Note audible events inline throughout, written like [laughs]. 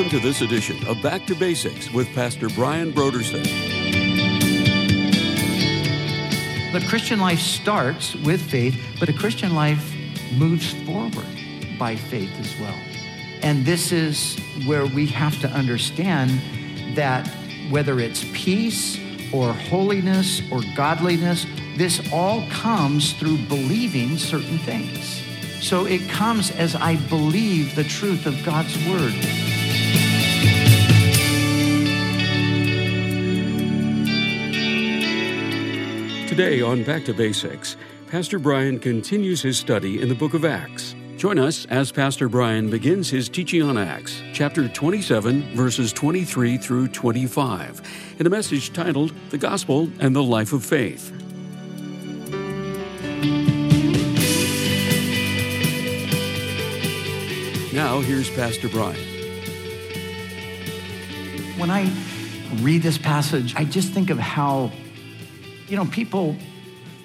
Welcome to this edition of Back to Basics with Pastor Brian Brodersen. The Christian life starts with faith, but a Christian life moves forward by faith as well. And this is where we have to understand that whether it's peace or holiness or godliness, this all comes through believing certain things. So it comes as I believe the truth of God's word. Today on Back to Basics, Pastor Brian continues his study in the book of Acts. Join us as Pastor Brian begins his teaching on Acts, chapter 27, verses 23 through 25, in a message titled The Gospel and the Life of Faith. Now, here's Pastor Brian. When I read this passage, I just think of how, you know, people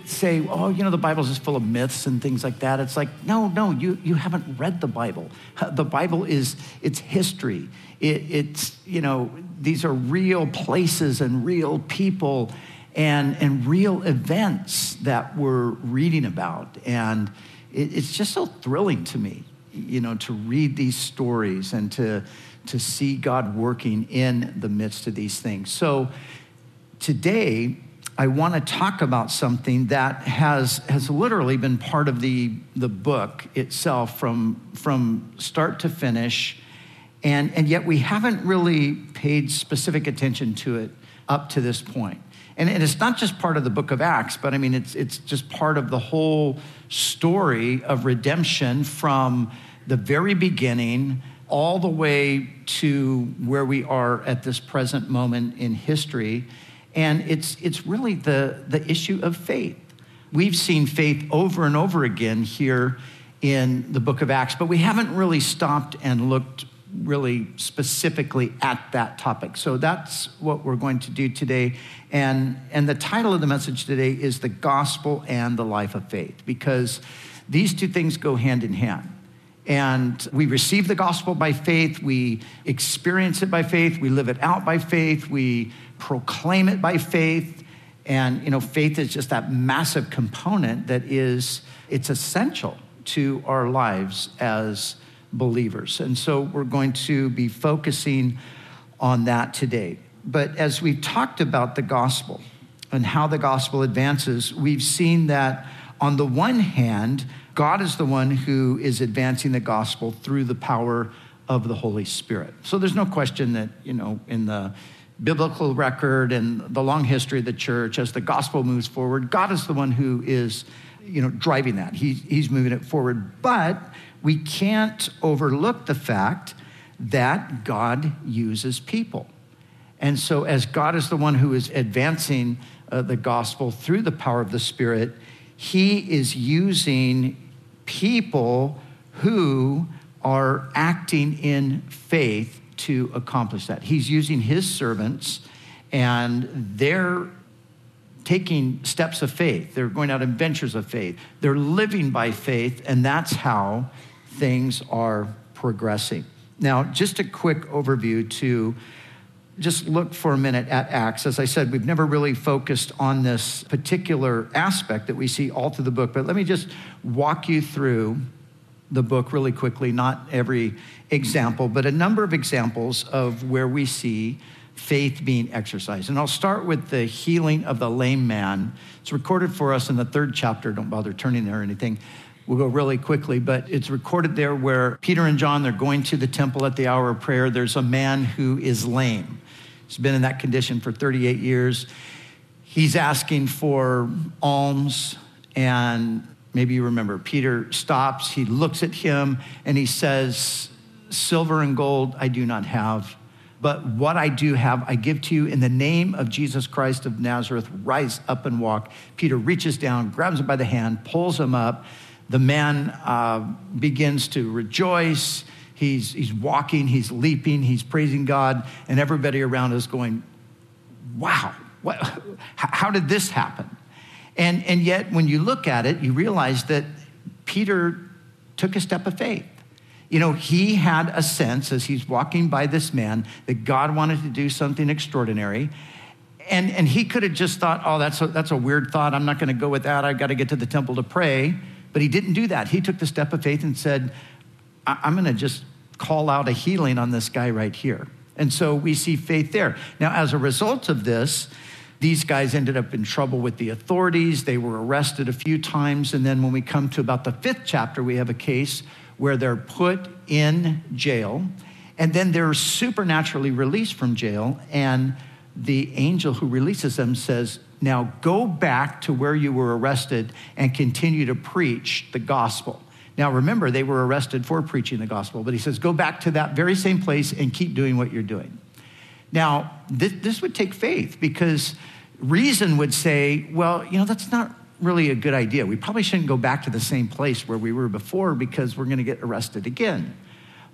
say, oh, you know, the Bible's just full of myths and things like that. It's like, no, no, you, you haven't read the Bible. The Bible is, it's history. It, it's, you know, these are real places and real people and, and real events that we're reading about. And it, it's just so thrilling to me, you know, to read these stories and to, to see God working in the midst of these things. So today, I want to talk about something that has, has literally been part of the, the book itself from, from start to finish. And, and yet we haven't really paid specific attention to it up to this point. And, it's not just part of the book of Acts, but I mean, it's, it's just part of the whole story of redemption from the very beginning all the way to where we are at this present moment in history. And it's, it's really the, the issue of faith. We've seen faith over and over again here in the book of Acts, but we haven't really stopped and looked really specifically at that topic. So that's what we're going to do today. And, and the title of the message today is The Gospel and the Life of Faith, because these two things go hand in hand. And we receive the gospel by faith, we experience it by faith, we live it out by faith, we proclaim it by faith. And, you know, faith is just that massive component that is, it's essential to our lives as believers. And so we're going to be focusing on that today. But as we've talked about the gospel and how the gospel advances, we've seen that on the one hand, God is the one who is advancing the gospel through the power of the Holy Spirit. So there's no question that, you know, in the biblical record and the long history of the church, as the gospel moves forward, God is the one who is, you know, driving that. He, he's moving it forward. But we can't overlook the fact that God uses people. And so, as God is the one who is advancing uh, the gospel through the power of the Spirit, He is using people who are acting in faith to accomplish that. He's using his servants, and they're taking steps of faith. They're going out in ventures of faith. They're living by faith, and that's how things are progressing. Now, just a quick overview to just look for a minute at Acts. As I said, we've never really focused on this particular aspect that we see all through the book, but let me just walk you through the book really quickly, not every example, but a number of examples of where we see faith being exercised. And I'll start with the healing of the lame man. It's recorded for us in the third chapter. Don't bother turning there or anything. We'll go really quickly, but it's recorded there where Peter and John, they're going to the temple at the hour of prayer. There's a man who is lame. He's been in that condition for 38 years. He's asking for alms and Maybe you remember. Peter stops, he looks at him, and he says, Silver and gold I do not have, but what I do have, I give to you in the name of Jesus Christ of Nazareth. Rise up and walk. Peter reaches down, grabs him by the hand, pulls him up. The man uh, begins to rejoice. He's, he's walking, he's leaping, he's praising God, and everybody around is going, Wow, what, [laughs] how did this happen? And, and yet, when you look at it, you realize that Peter took a step of faith. You know, he had a sense as he's walking by this man that God wanted to do something extraordinary. And, and he could have just thought, oh, that's a, that's a weird thought. I'm not going to go with that. I've got to get to the temple to pray. But he didn't do that. He took the step of faith and said, I'm going to just call out a healing on this guy right here. And so we see faith there. Now, as a result of this, these guys ended up in trouble with the authorities. They were arrested a few times. And then when we come to about the fifth chapter, we have a case where they're put in jail. And then they're supernaturally released from jail. And the angel who releases them says, Now go back to where you were arrested and continue to preach the gospel. Now remember, they were arrested for preaching the gospel, but he says, Go back to that very same place and keep doing what you're doing. Now, this, this would take faith because reason would say, Well, you know, that's not really a good idea. We probably shouldn't go back to the same place where we were before because we're going to get arrested again.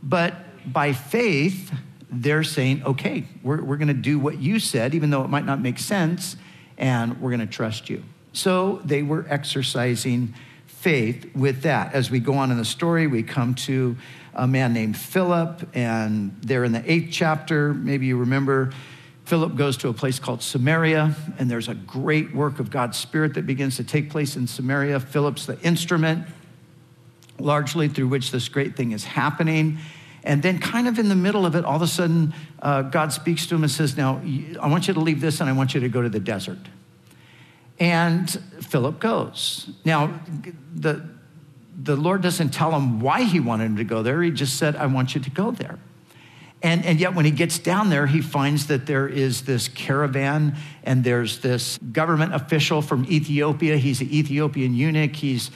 But by faith, they're saying, okay, we're, we're going to do what you said, even though it might not make sense, and we're going to trust you. So they were exercising faith with that. As we go on in the story, we come to a man named Philip, and there in the eighth chapter, maybe you remember, Philip goes to a place called Samaria, and there's a great work of God's Spirit that begins to take place in Samaria. Philip's the instrument, largely through which this great thing is happening. And then, kind of in the middle of it, all of a sudden, uh, God speaks to him and says, Now, I want you to leave this and I want you to go to the desert. And Philip goes. Now, the, the Lord doesn't tell him why he wanted him to go there. He just said, I want you to go there. And, and yet, when he gets down there, he finds that there is this caravan and there's this government official from Ethiopia. He's an Ethiopian eunuch. He's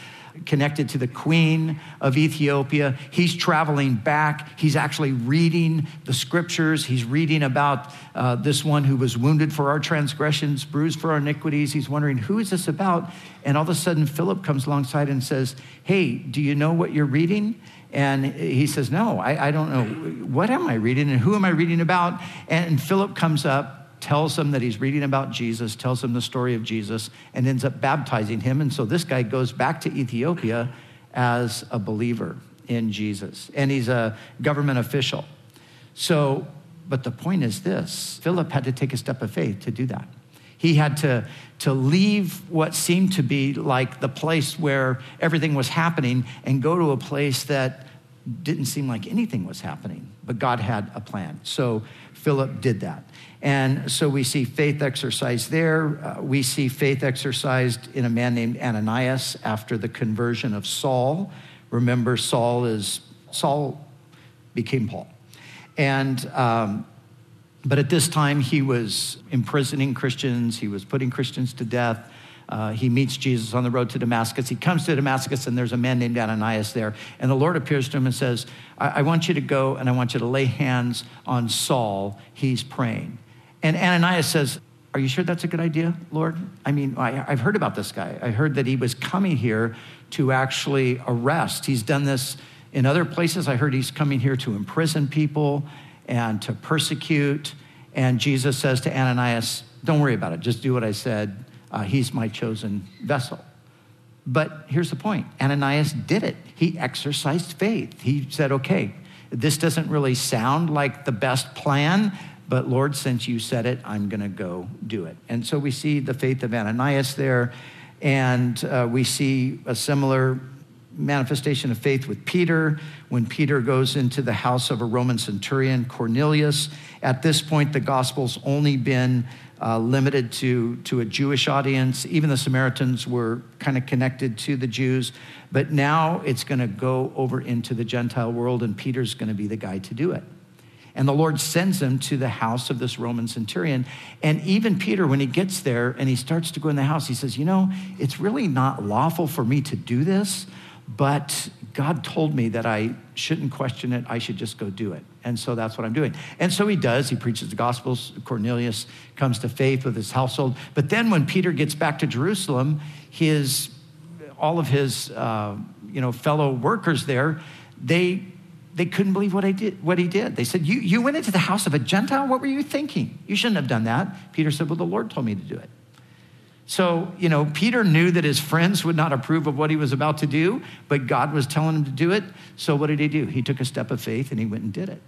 connected to the queen of Ethiopia. He's traveling back. He's actually reading the scriptures. He's reading about uh, this one who was wounded for our transgressions, bruised for our iniquities. He's wondering, who is this about? And all of a sudden, Philip comes alongside and says, Hey, do you know what you're reading? And he says, No, I, I don't know. What am I reading and who am I reading about? And Philip comes up tells him that he's reading about Jesus, tells him the story of Jesus, and ends up baptizing him. And so this guy goes back to Ethiopia as a believer in Jesus, and he's a government official. So, but the point is this Philip had to take a step of faith to do that. He had to, to leave what seemed to be like the place where everything was happening and go to a place that didn't seem like anything was happening, but God had a plan. So Philip did that. And so we see faith exercised there. Uh, we see faith exercised in a man named Ananias after the conversion of Saul. Remember, Saul is Saul became Paul, and um, but at this time he was imprisoning Christians. He was putting Christians to death. Uh, he meets Jesus on the road to Damascus. He comes to Damascus, and there's a man named Ananias there. And the Lord appears to him and says, I, I want you to go and I want you to lay hands on Saul. He's praying. And Ananias says, Are you sure that's a good idea, Lord? I mean, I, have heard about this guy. I heard that he was coming here to actually arrest. He's done this in other places. I heard he's coming here to imprison people and to persecute. And Jesus says to Ananias, Don't worry about it. Just do what I said. Uh, he's my chosen vessel. But here's the point Ananias did it. He exercised faith. He said, Okay, this doesn't really sound like the best plan, but Lord, since you said it, I'm going to go do it. And so we see the faith of Ananias there, and uh, we see a similar manifestation of faith with Peter when Peter goes into the house of a Roman centurion, Cornelius. At this point, the gospel's only been uh, limited to, to a Jewish audience. Even the Samaritans were kind of connected to the Jews. But now it's going to go over into the Gentile world, and Peter's going to be the guy to do it. And the Lord sends him to the house of this Roman centurion. And even Peter, when he gets there and he starts to go in the house, he says, You know, it's really not lawful for me to do this, but God told me that I shouldn't question it. I should just go do it. And so that's what I'm doing. And so he does. He preaches the Gospels. Cornelius comes to faith with his household. But then when Peter gets back to Jerusalem, his, all of his uh, you know, fellow workers there, they they couldn't believe what, I did, what he did. They said, you, you went into the house of a Gentile? What were you thinking? You shouldn't have done that. Peter said, Well, the Lord told me to do it. So, you know, Peter knew that his friends would not approve of what he was about to do, but God was telling him to do it. So, what did he do? He took a step of faith and he went and did it.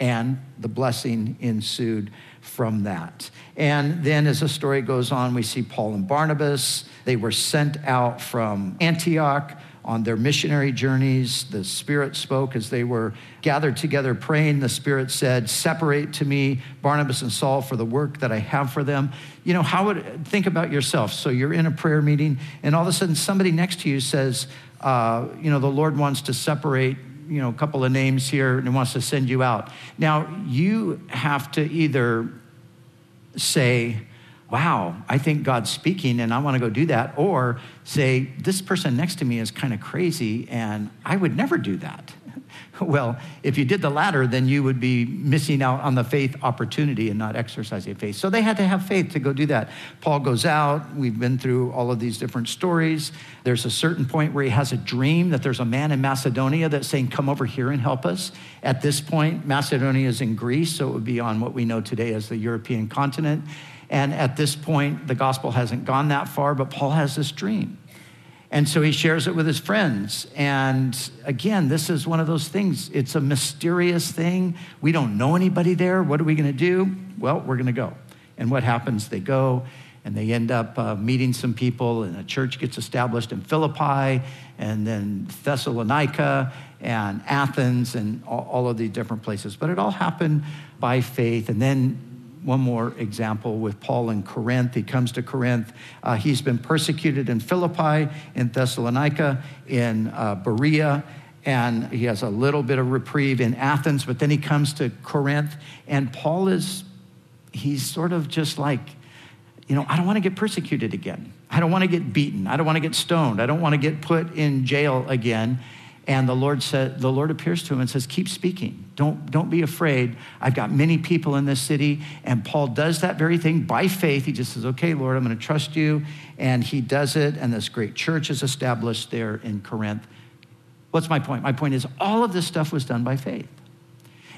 And the blessing ensued from that. And then, as the story goes on, we see Paul and Barnabas. They were sent out from Antioch on their missionary journeys. The Spirit spoke as they were gathered together praying. The Spirit said, Separate to me Barnabas and Saul for the work that I have for them. You know, how would, think about yourself. So you're in a prayer meeting, and all of a sudden somebody next to you says, uh, You know, the Lord wants to separate you know, a couple of names here and wants to send you out. Now, you have to either say, wow, I think God's speaking and I want to go do that. Or say, this person next to me is kind of crazy and I would never do that. [laughs] well, if you did the latter, then you would be missing out on the faith opportunity and not exercising faith. So they had to have faith to go do that. Paul goes out. We've been through all of these different stories. There's a certain point where he has a dream that there's a man in Macedonia that's saying, Come over here and help us. At this point, Macedonia is in Greece, so it would be on what we know today as the European continent. And at this point, the gospel hasn't gone that far, but Paul has this dream. And so he shares it with his friends. And again, this is one of those things. It's a mysterious thing. We don't know anybody there. What are we going to do? Well, we're going to go. And what happens? They go and they end up uh, meeting some people, and a church gets established in Philippi, and then Thessalonica, and Athens, and all, all of these different places. But it all happened by faith. And then one more example with Paul in Corinth. He comes to Corinth. Uh, he's been persecuted in Philippi, in Thessalonica, in uh, Berea, and he has a little bit of reprieve in Athens, but then he comes to Corinth, and Paul is, he's sort of just like, you know, I don't want to get persecuted again. I don't want to get beaten. I don't want to get stoned. I don't want to get put in jail again. And the Lord said, the Lord appears to him and says, Keep speaking. Don't, don't be afraid. I've got many people in this city. And Paul does that very thing by faith. He just says, Okay, Lord, I'm going to trust you. And he does it. And this great church is established there in Corinth. What's my point? My point is all of this stuff was done by faith.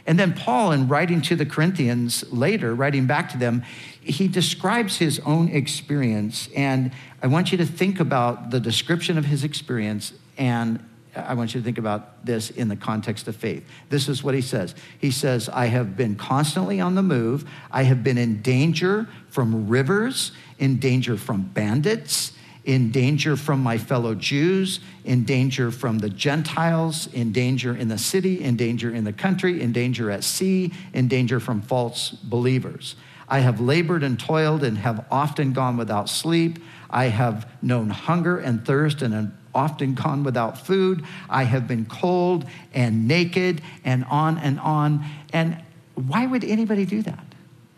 And then Paul, in writing to the Corinthians later, writing back to them, he describes his own experience. And I want you to think about the description of his experience and I want you to think about this in the context of faith. This is what he says. He says, I have been constantly on the move. I have been in danger from rivers, in danger from bandits, in danger from my fellow Jews, in danger from the Gentiles, in danger in the city, in danger in the country, in danger at sea, in danger from false believers. I have labored and toiled and have often gone without sleep. I have known hunger and thirst and have often gone without food. I have been cold and naked and on and on. And why would anybody do that?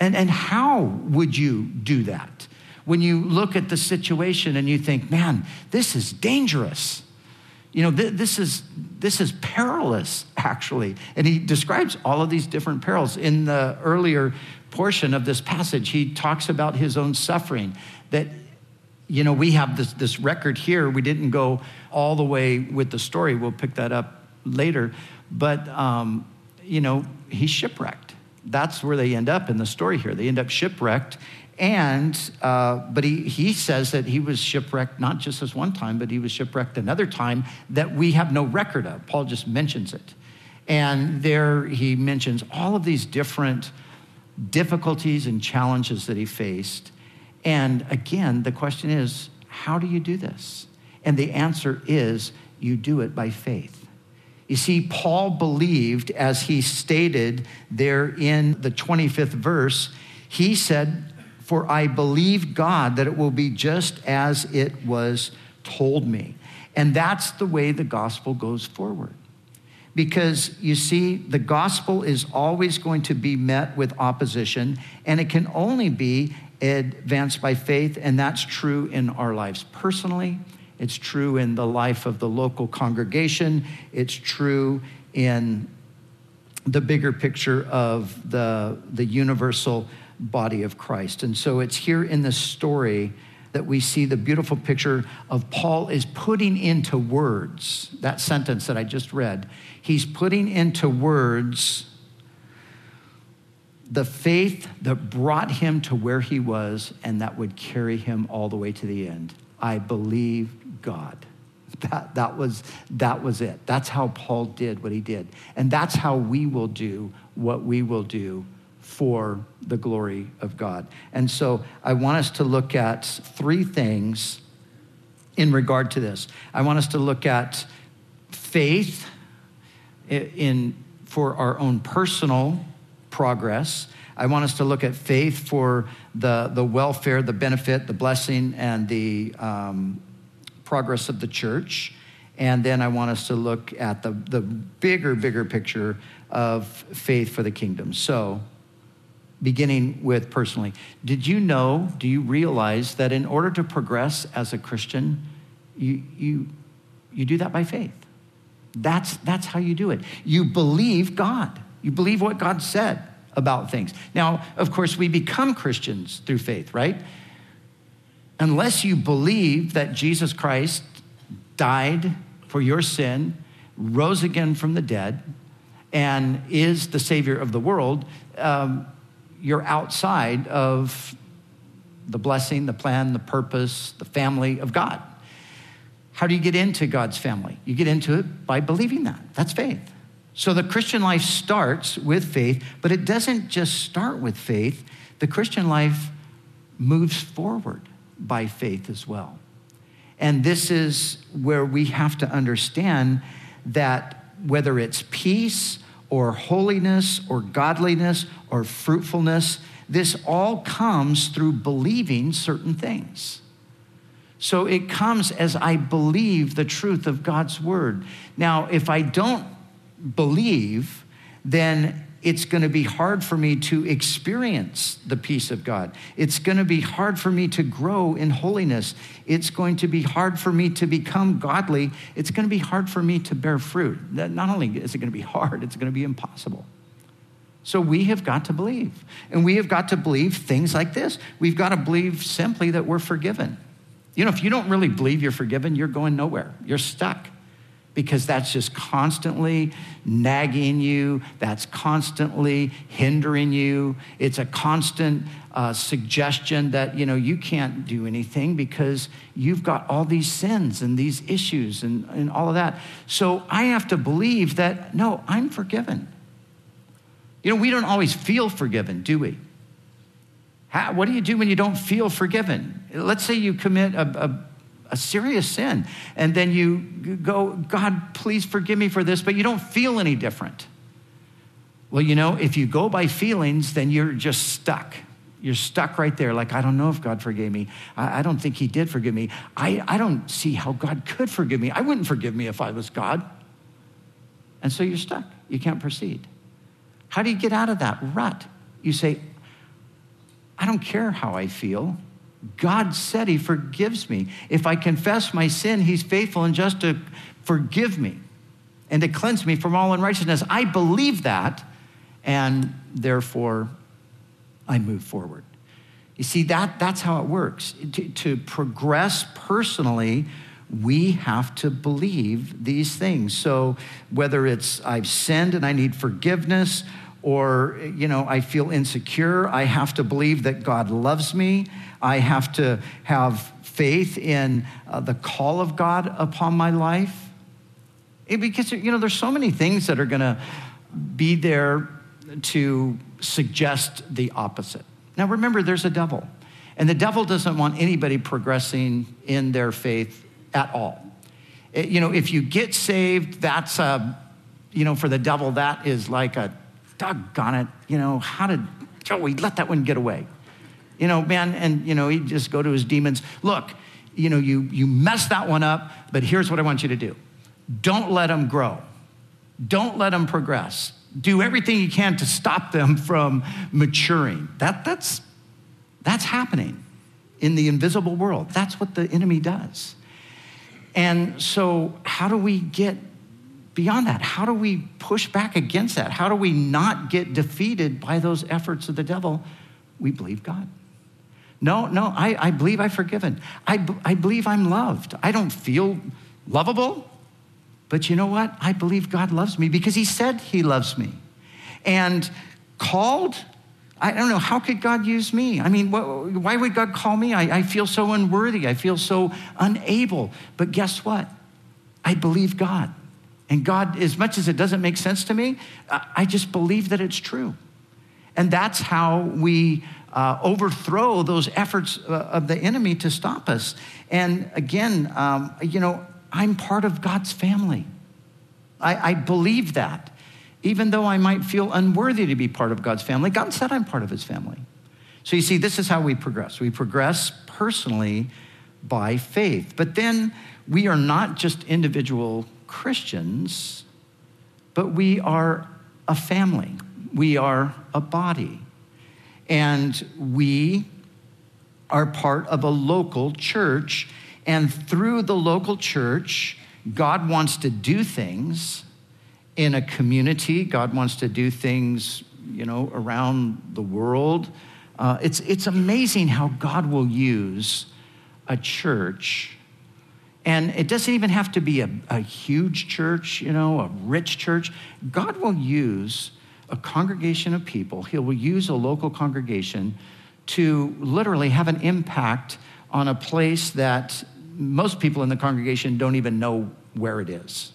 And, and how would you do that? When you look at the situation and you think, man, this is dangerous. You know, th- this, is, this is perilous, [laughs] actually. And he describes all of these different perils. In the earlier portion of this passage, he talks about his own suffering, that you know, we have this, this record here. We didn't go all the way with the story. We'll pick that up later. But, um, you know, he's shipwrecked. That's where they end up in the story here. They end up shipwrecked. And, uh, but he, he says that he was shipwrecked not just this one time, but he was shipwrecked another time that we have no record of. Paul just mentions it. And there he mentions all of these different difficulties and challenges that he faced. And again, the question is, how do you do this? And the answer is, you do it by faith. You see, Paul believed, as he stated there in the 25th verse, he said, For I believe God that it will be just as it was told me. And that's the way the gospel goes forward. Because you see, the gospel is always going to be met with opposition, and it can only be advanced by faith, and that's true in our lives personally. It's true in the life of the local congregation. It's true in the bigger picture of the, the universal body of Christ. And so it's here in this story that we see the beautiful picture of Paul is putting into words that sentence that I just read. He's putting into words the faith that brought him to where he was and that would carry him all the way to the end. I believe God. [laughs] That, that, was, that was it. That's how Paul did what he did. And that's how we will do what we will do for the glory of God. And so I want us to look at three things in regard to this. I want us to look at faith in, for our own personal progress. I want us to look at faith for the, the welfare, the benefit, the blessing, and the um, progress of the church. And then I want us to look at the, the bigger, bigger picture of faith for the kingdom. So, beginning with personally, did you know, do you realize that in order to progress as a Christian, you, you, you do that by faith? That's, that's how you do it. You believe God, you believe what God said about things. Now, of course, we become Christians through faith, right? Unless you believe that Jesus Christ died for your sin, rose again from the dead, and is the Savior of the world, um, you're outside of the blessing, the plan, the purpose, the family of God. How do you get into God's family? You get into it by believing that. That's faith. So the Christian life starts with faith, but it doesn't just start with faith. The Christian life moves forward by faith as well. And this is where we have to understand that whether it's peace or holiness or godliness or fruitfulness, this all comes through believing certain things. So it comes as I believe the truth of God's word. Now, if I don't believe, then it's going to be hard for me to experience the peace of God. It's going to be hard for me to grow in holiness. It's going to be hard for me to become godly. It's going to be hard for me to bear fruit. Not only is it going to be hard, it's going to be impossible. So we have got to believe. And we have got to believe things like this. We've got to believe simply that we're forgiven. You know, if you don't really believe you're forgiven, you're going nowhere. You're stuck because that's just constantly nagging you, that's constantly hindering you. It's a constant uh, suggestion that, you know, you can't do anything because you've got all these sins and these issues and, and all of that. So I have to believe that, no, I'm forgiven. You know, we don't always feel forgiven, do we? How, what do you do when you don't feel forgiven? Let's say you commit a, a a serious sin. And then you go, God, please forgive me for this, but you don't feel any different. Well, you know, if you go by feelings, then you're just stuck. You're stuck right there, like, I don't know if God forgave me. I, I don't think He did forgive me. I, I don't see how God could forgive me. I wouldn't forgive me if I was God. And so you're stuck. You can't proceed. How do you get out of that rut? You say, I don't care how I feel. God said He forgives me. If I confess my sin, He's faithful and just to forgive me and to cleanse me from all unrighteousness. I believe that, and therefore I move forward. You see, that, that's how it works. To, to progress personally, we have to believe these things. So whether it's I've sinned and I need forgiveness, or you know i feel insecure i have to believe that god loves me I have to have faith in uh, the call of God upon my life. It, because, you know, there's so many things that are going to be there to suggest the opposite. Now, remember, there's a devil, and the devil doesn't want anybody progressing in their faith at all. It, you know, if you get saved, that's a, you know, for the devil, that is like a, doggone it, you know, how did Joey let that one get away? You know, man, and you know, he'd just go to his demons. Look, you know, you you messed that one up, but here's what I want you to do. Don't let them grow. Don't let them progress. Do everything you can to stop them [laughs] from maturing. That, that's, that's happening in the invisible world. That's what the enemy does. And so, how do we get beyond that? How do we push back against that? How do we not get defeated by those efforts of the devil? We believe God. No, no, I, I believe I've forgiven. I, I believe I'm loved. I don't feel lovable, but you know what? I believe God loves me because He said He loves me. And called, I don't know, how could God use me? I mean, why would God call me? I, I feel so unworthy. I feel so unable. But guess what? I believe God. And God, as much as it doesn't make sense to me, I just believe that it's true. And that's how we uh, overthrow those efforts uh, of the enemy to stop us. And again, um, you know, I'm part of God's family. I, I believe that. Even though I might feel unworthy to be part of God's family, God said I'm part of his family. So you see, this is how we progress. We progress personally by faith. But then we are not just individual Christians, but we are a family. We are a body. And we are part of a local church. And through the local church, God wants to do things in a community. God wants to do things, you know, around the world. Uh, it's, it's amazing how God will use a church. And it doesn't even have to be a, a huge church, you know, a rich church. God will use a congregation of people, He will use a local congregation to literally have an impact on a place that most people in the congregation don't even know where it is.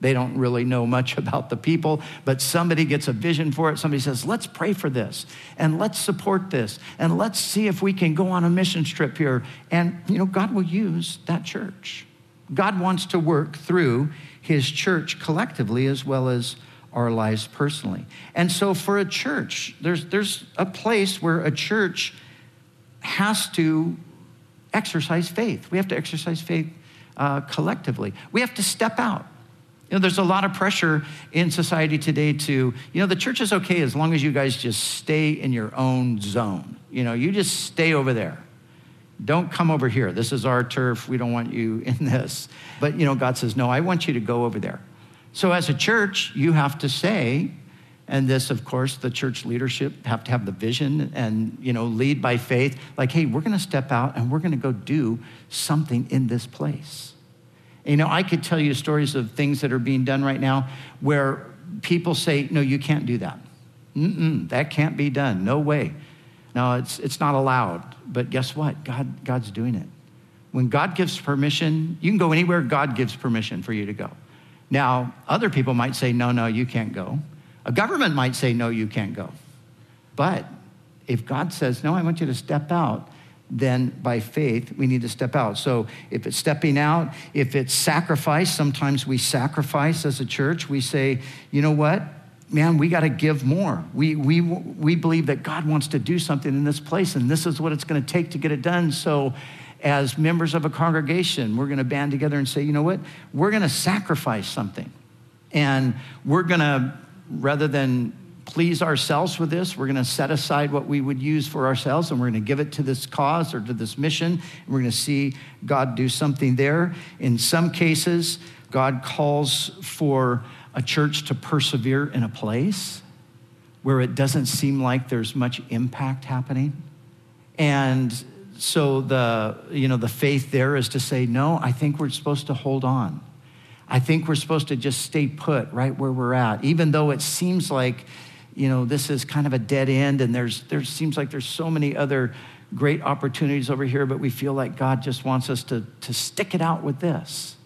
They don't really know much [laughs] about the people, but somebody gets a vision for it. Somebody says, let's pray for this and let's support this and let's see if we can go on a mission trip here. And, you know, God will use that church. God wants to work through his church collectively as well as our lives personally. And so for a church, there's, there's a place where a church has to exercise faith. We have to exercise faith uh, collectively. We have to step out. You know, there's a lot of pressure in society today to, you know, the church is okay as long as you guys just stay in your own zone. You know, you just stay over there. Don't come over here. This is our turf. We don't want you [laughs] in this. But, you know, God says, no, I want you to go over there. So as a church, you have to say, and this, of course, the church leadership have to have the vision and, you know, lead by faith. Like, hey, we're going to step out and we're going to go do something in this place. You know, I could tell you stories of things that are being done right now where people say, no, you can't do that. Mm-mm, that can't be done. No way. No, it's, it's not allowed. But guess what? God, God's doing it. When God gives permission, you can go anywhere God gives permission for you to go. Now, other people might say, no, no, you can't go. A government might say, no, you can't go. But if God says, no, I want you to step out, then by faith, we need to step out. So if it's stepping out, if it's sacrifice, sometimes we sacrifice as a church. We say, you know what? Man, we got to give more. We, we, we believe that God wants to do something in this place, and this is what it's going to take to get it done. So, as members of a congregation, we're going to band together and say, you know what? We're going to sacrifice something. And we're going to, rather than please ourselves with this. We're going to set aside what we would use for ourselves and we're going to give it to this cause or to this mission. And we're going to see God do something there. In some cases, God calls for a church to persevere in a place where it doesn't seem like there's much impact happening. And so the, you know, the faith there is to say, no, I think we're supposed to hold on. I think we're supposed to just stay put right where we're at, even though it seems like you know, this is kind of a dead end and there's, there seems like there's so many other great opportunities over here, but we feel like God just wants us to, to stick it out with this.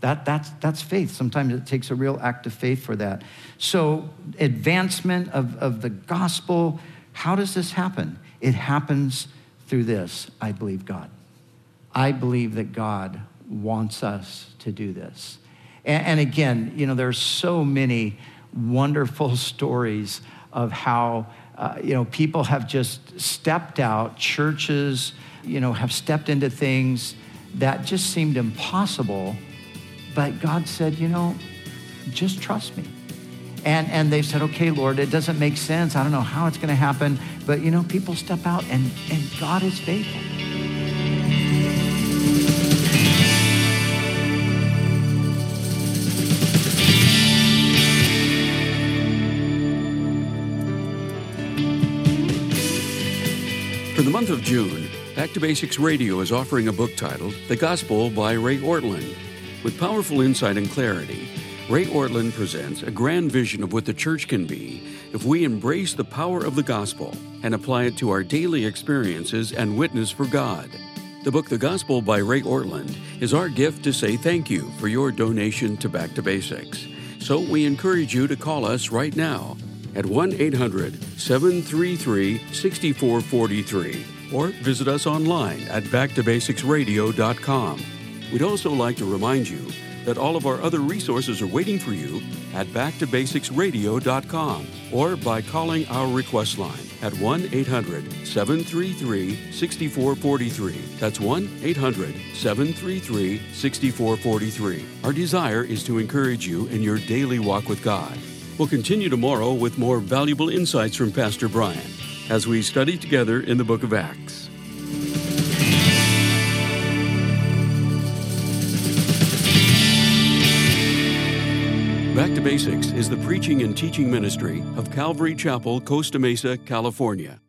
That, that's, that's faith. Sometimes it takes a real act of faith for that. So, advancement of, of the gospel, how does this happen? It happens through this I believe God. I believe that God wants us to do this. And, and again, you know, there's so many wonderful [laughs] stories of how uh, you know people have just stepped out. Churches you know have stepped into things that just seemed impossible. But god said you know just trust me. And and they've said okay lord it doesn't make sense. I don't know how it's going to happen but you know people step out and and god is faithful For the month of June, Back to Basics Radio is offering a book titled The Gospel by Ray Ortlund. With powerful insight and clarity, Ray Ortlund presents a grand vision of what the church can be if we embrace the power of the gospel and apply it to our daily experiences and witness for God. The book The Gospel by Ray Ortlund is our gift to say thank you for your donation to Back to Basics. So we encourage you to call us right now at 1 800 733 6443 or visit us online at backtobasicsradio.com. We'd also like to remind you that all of our other resources are waiting for you at backtobasicsradio.com or by calling our request line at 1 800 733 6443. That's 1 800 733 6443. Our desire is to encourage you in your daily walk with God. We'll continue tomorrow with more valuable insights from Pastor Brian as we study together in the book of Acts. Back to Basics is the preaching and teaching ministry of Calvary Chapel, Costa Mesa, California.